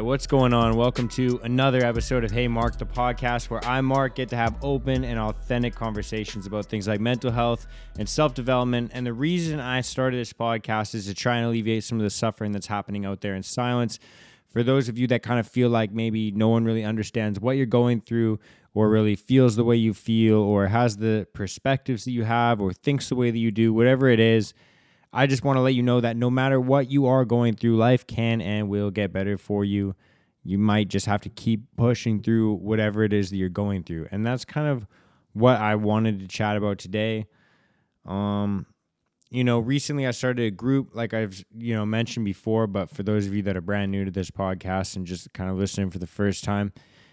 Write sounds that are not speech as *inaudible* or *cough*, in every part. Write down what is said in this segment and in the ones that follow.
right, what's going on? Welcome to another episode of Hey Mark, the podcast where I, Mark, get to have open and authentic conversations about things like mental health and self development. And the reason I started this podcast is to try and alleviate some of the suffering that's happening out there in silence. For those of you that kind of feel like maybe no one really understands what you're going through, or really feels the way you feel, or has the perspectives that you have, or thinks the way that you do, whatever it is I just want to let you know that no matter what you are going through, life can and will get better for you. You might just have to keep pushing through whatever it is that you're going through. And that's kind of what I wanted to chat about today. Um, you know, recently I started a group, like I've, you know, mentioned before, but for those of you that are brand new to this podcast and just kind of listening for the first time,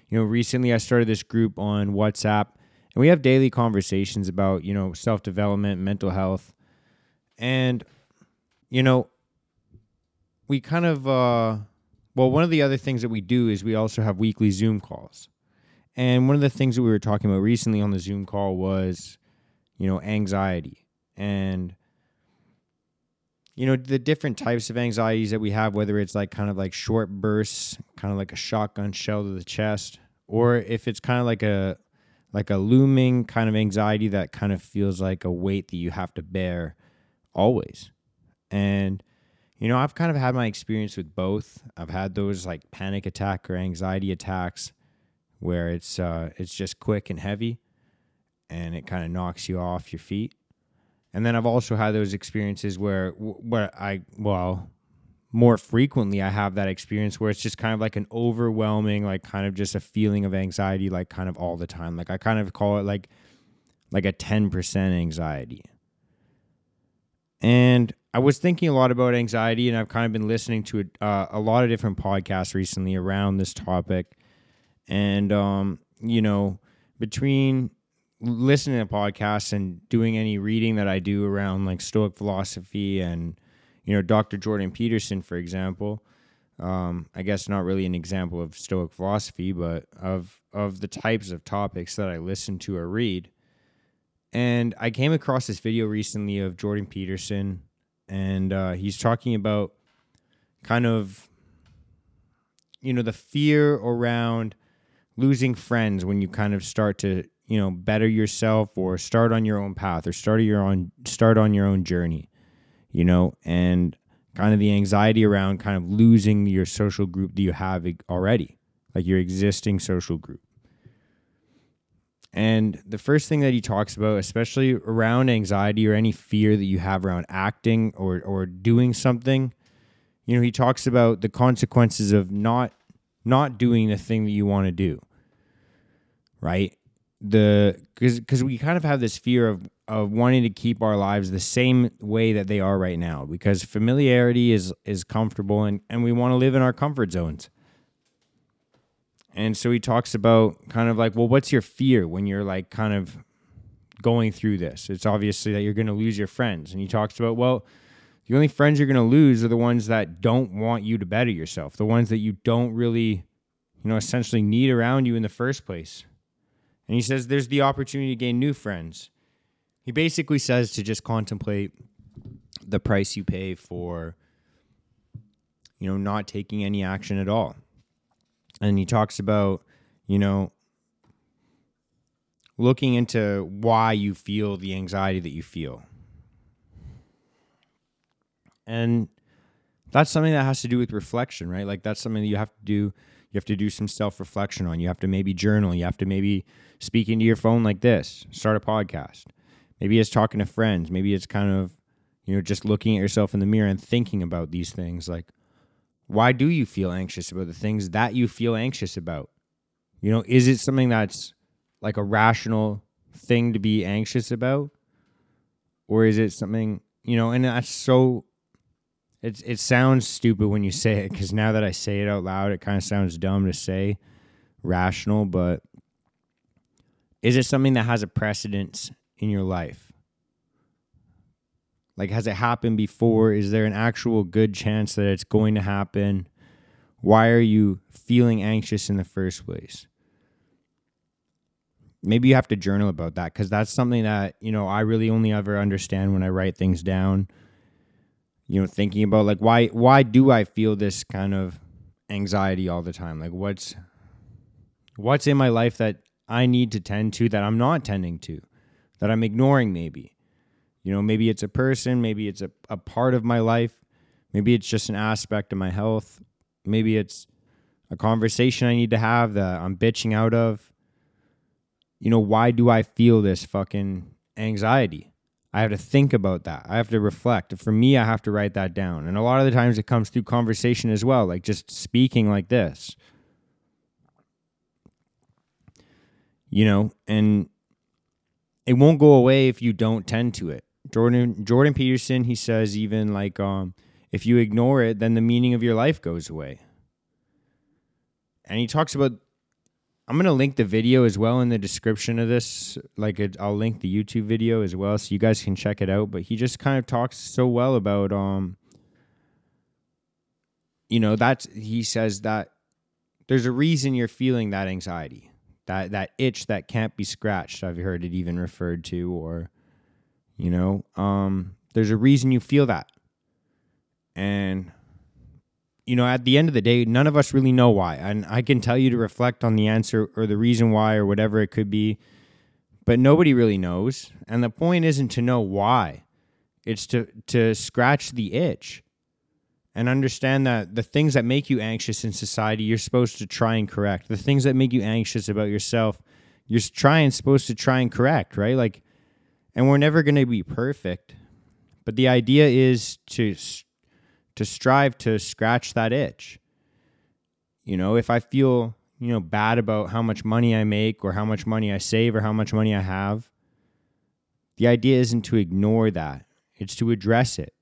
you know, recently I started this group on WhatsApp and we have daily conversations about, you know, self development, mental health, and, you know, we kind of, uh, well, one of the other things that we do is we also have weekly Zoom calls. And one of the things that we were talking about recently on the Zoom call was, you know, anxiety and, you know, the different types of anxieties that we have, whether it's like kind of like short bursts, kind of like a shotgun shell to the chest, or if it's kind of like a, like a looming kind of anxiety that kind of feels like a weight that you have to bear always. And you know, I've kind of had my experience with both. I've had those like panic attack or anxiety attacks where it's uh it's just quick and heavy and it kind of knocks you off your feet. And then I've also had those experiences where where I well, more frequently I have that experience where it's just kind of like an overwhelming like kind of just a feeling of anxiety like kind of all the time. Like I kind of call it like like a 10% anxiety. And I was thinking a lot about anxiety, and I've kind of been listening to a, uh, a lot of different podcasts recently around this topic. And, um, you know, between listening to podcasts and doing any reading that I do around like Stoic philosophy and, you know, Dr. Jordan Peterson, for example, um, I guess not really an example of Stoic philosophy, but of of the types of topics that I listen to or read. And I came across this video recently of Jordan Peterson, and uh, he's talking about kind of, you know, the fear around losing friends when you kind of start to, you know, better yourself or start on your own path or start your own start on your own journey, you know, and kind of the anxiety around kind of losing your social group that you have already, like your existing social group. And the first thing that he talks about, especially around anxiety or any fear that you have around acting or, or doing something, you know, he talks about the consequences of not not doing the thing that you want to do. Right? The because because we kind of have this fear of of wanting to keep our lives the same way that they are right now because familiarity is is comfortable and, and we want to live in our comfort zones. And so he talks about kind of like, well, what's your fear when you're like kind of going through this? It's obviously that you're going to lose your friends. And he talks about, well, the only friends you're going to lose are the ones that don't want you to better yourself, the ones that you don't really, you know, essentially need around you in the first place. And he says there's the opportunity to gain new friends. He basically says to just contemplate the price you pay for, you know, not taking any action at all and he talks about you know looking into why you feel the anxiety that you feel. And that's something that has to do with reflection right? Like that's something that you have to do you have to do some self-reflection on. You have to maybe journal. You have to maybe speak into your phone like this. Start a podcast. Maybe it's talking to friends. Maybe it's kind of you know just looking at yourself in the mirror and thinking about these things. Like why do you feel anxious about the things that you feel anxious about? You know, is it something that's like a rational thing to be anxious about? Or is it something, you know, and that's so it it sounds stupid when you say it cuz now that I say it out loud it kind of sounds dumb to say rational, but is it something that has a precedence in your life? Like, has it happened before? Is there an actual good chance that it's going to happen? Why are you feeling anxious in the first place? Maybe you have to journal about that because that's something that, you know, I really only ever understand when I write things down. You know, thinking about like why why do I feel this kind of anxiety all the time? Like what's what's in my life that I need to tend to that I'm not tending to, that I'm ignoring maybe. You know, maybe it's a person, maybe it's a, a part of my life, maybe it's just an aspect of my health, maybe it's a conversation I need to have that I'm bitching out of. You know, why do I feel this fucking anxiety? I have to think about that. I have to reflect. For me, I have to write that down. And a lot of the times it comes through conversation as well, like just speaking like this. You know, and it won't go away if you don't tend to it. Jordan Jordan Peterson, he says even like um if you ignore it, then the meaning of your life goes away. And he talks about I'm going to link the video as well in the description of this. Like, it, I'll link the YouTube video as well so you guys can check it out. But he just kind of talks so well about, um, you know, that's, he says that there's a reason you're feeling that anxiety, that, that itch that can't be scratched. I've heard it even referred to, or, you know, um, there's a reason you feel that. And you know, at the end of the day, none of us really know why. And I can tell you to reflect on the answer or the reason why or whatever it could be, but nobody really knows. And the point isn't to know why. It's to to scratch the itch and understand that the things that make you anxious in society, you're supposed to try and correct. The things that make you anxious about yourself, you're trying supposed to try and correct, right? Like and we're never going to be perfect. But the idea is to to strive to scratch that itch. You know, if I feel, you know, bad about how much money I make or how much money I save or how much money I have, the idea isn't to ignore that. It's to address it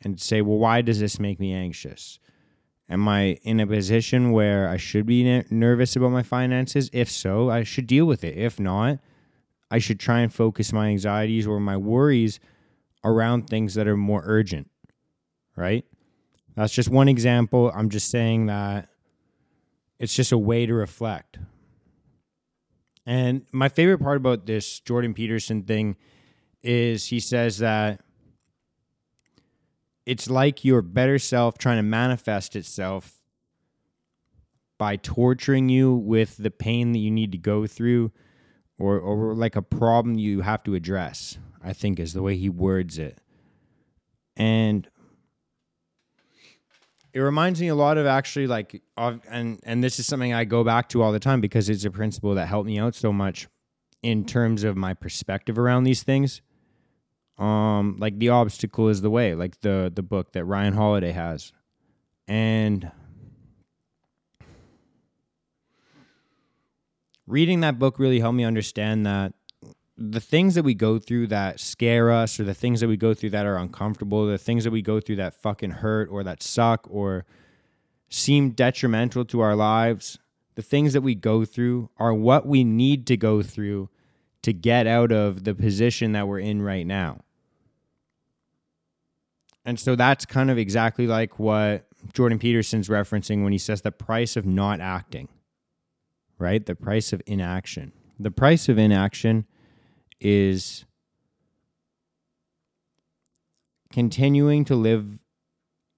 and say, well, why does this make me anxious? Am I in a position where I should be nervous about my finances? If so, I should deal with it. If not, I should try and focus my anxieties or my worries around things that are more urgent, right? That's just one example. I'm just saying that it's just a way to reflect. And my favorite part about this Jordan Peterson thing is he says that it's like your better self trying to manifest itself by torturing you with the pain that you need to go through or, or like a problem you have to address, I think is the way he words it. And it reminds me a lot of actually like of, and and this is something I go back to all the time because it's a principle that helped me out so much in terms of my perspective around these things. Um, like the obstacle is the way, like the the book that Ryan Holiday has, and reading that book really helped me understand that the things that we go through that scare us or the things that we go through that are uncomfortable, the things that we go through that fucking hurt or that suck or seem detrimental to our lives, the things that we go through are what we need to go through to get out of the position that we're in right now. And so that's kind of exactly like what Jordan Peterson's referencing when he says the price of not acting, right? The price of inaction. The price of inaction is continuing to live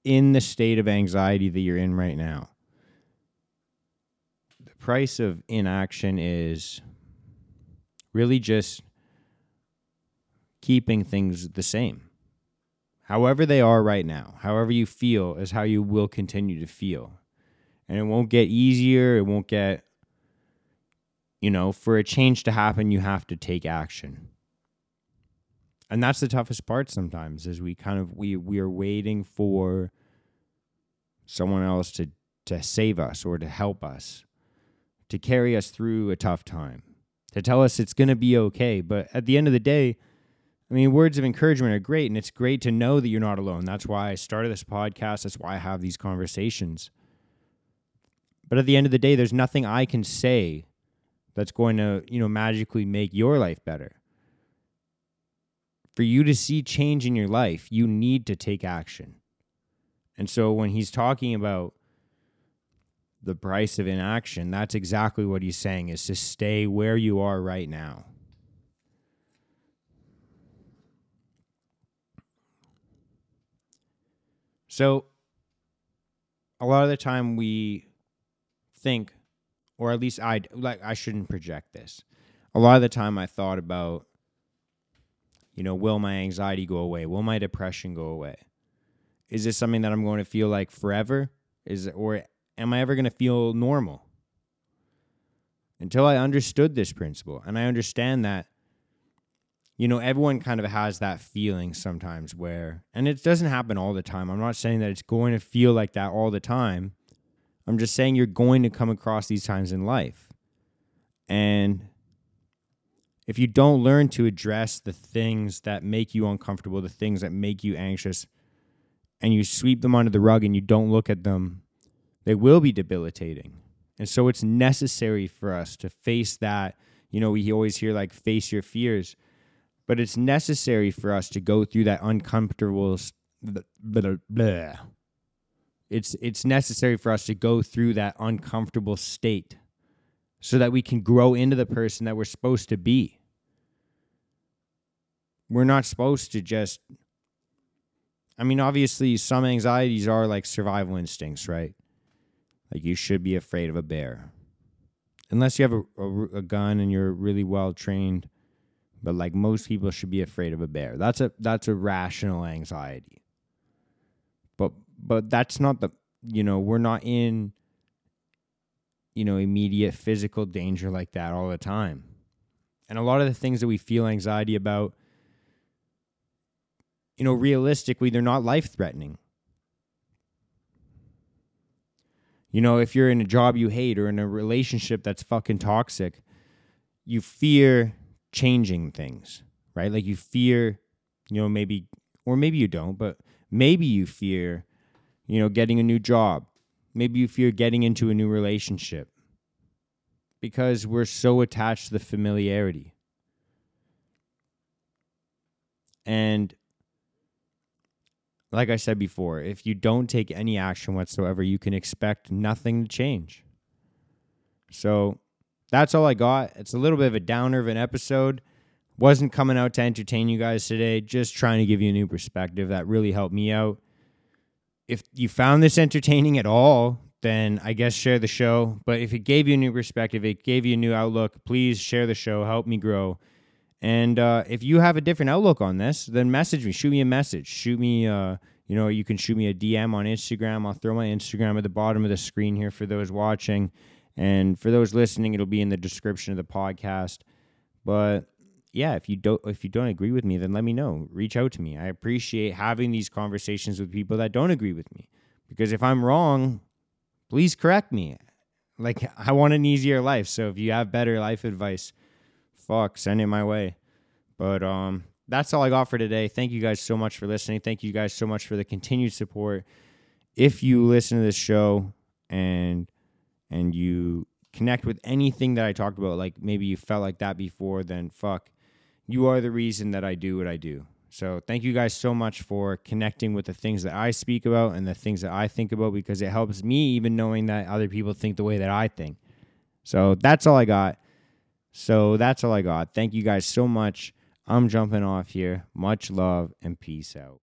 in the state of anxiety that you're in right now. The price of inaction is really just keeping things the same. However, they are right now, however you feel is how you will continue to feel. And it won't get easier, it won't get you know, for a change to happen, you have to take action. And that's the toughest part sometimes is we kind of we we are waiting for someone else to to save us or to help us, to carry us through a tough time, to tell us it's going to be okay. But at the end of the day, I mean, words of encouragement are great, and it's great to know that you're not alone. That's why I started this podcast. That's why I have these conversations. But at the end of the day, there's nothing I can say that's going to, you know, magically make your life better. For you to see change in your life, you need to take action. And so when he's talking about the price of inaction, that's exactly what he's saying is to stay where you are right now. So a lot of the time we think, or at least I like I shouldn't project this. A lot of the time, I thought about, you know, will my anxiety go away? Will my depression go away? Is this something that I'm going to feel like forever? Is it, or am I ever going to feel normal? Until I understood this principle, and I understand that you know, everyone kind of has that feeling sometimes where, and it doesn't happen all the time. I'm not saying that it's going to feel like that all the time. I'm just saying you're going to come across these times in life. And if you don't learn to address the things that make you uncomfortable, the things that make you anxious, and you sweep them under the rug and you don't look at them, they will be debilitating. And so it's necessary for us to face that. You know, we always hear like face your fears but it's necessary for us to go through that uncomfortable. It's it's necessary for us to go through that uncomfortable state so that we can grow into the person that we're supposed to be we're not supposed to just I mean obviously some anxieties are like survival instincts right like you should be afraid of a bear unless you have a, a, a gun and you're really well trained but like most people should be afraid of a bear. That's a that's a rational anxiety. But but that's not the you know, we're not in you know, immediate physical danger like that all the time. And a lot of the things that we feel anxiety about you know, realistically they're not life threatening. You know, if you're in a job you hate or in a relationship that's fucking toxic, you fear changing things, right? Like you fear, you know, maybe, or maybe you don't, but maybe you fear, you know, getting a new job. Maybe you fear getting into a new relationship because we're so attached to the familiarity. And like I said before, if you don't take any action whatsoever, you can expect nothing to change. So that's all I got. It's a little bit of a downer of an episode. Wasn't coming out to entertain you guys today, just trying to give you a new perspective. That really helped me out. If you found this entertaining at all, then I guess share the show. But if it gave you a new perspective, it gave you a new outlook, please share the show. Help me grow. And uh, if you have a different outlook on this, then message me. Shoot me a message. Shoot me, uh, you know, you can shoot me a DM on Instagram. I'll throw my Instagram at the bottom of the screen here for those watching. And for those listening, it'll be in the description of the podcast. But yeah, if you don't if you don't agree with me, then let me know. Reach out to me. I appreciate having these conversations with people that don't agree with me. Because if I'm wrong, please correct me. Like *laughs* I want an easier life. So if you have better life advice, fuck, send it my way. But um that's all I got for today. Thank you guys so much for listening. Thank you guys so much for the continued support. If you listen to this show and and you connect with anything that I talked about, like maybe you felt like that before, then fuck, you are the reason that I do what I do. So thank you guys so much for connecting with the things that I speak about and the things that I think about because it helps me even knowing that other people think the way that I think. So that's all I got. So that's all I got. Thank you guys so much. I'm jumping off here. Much love and peace out.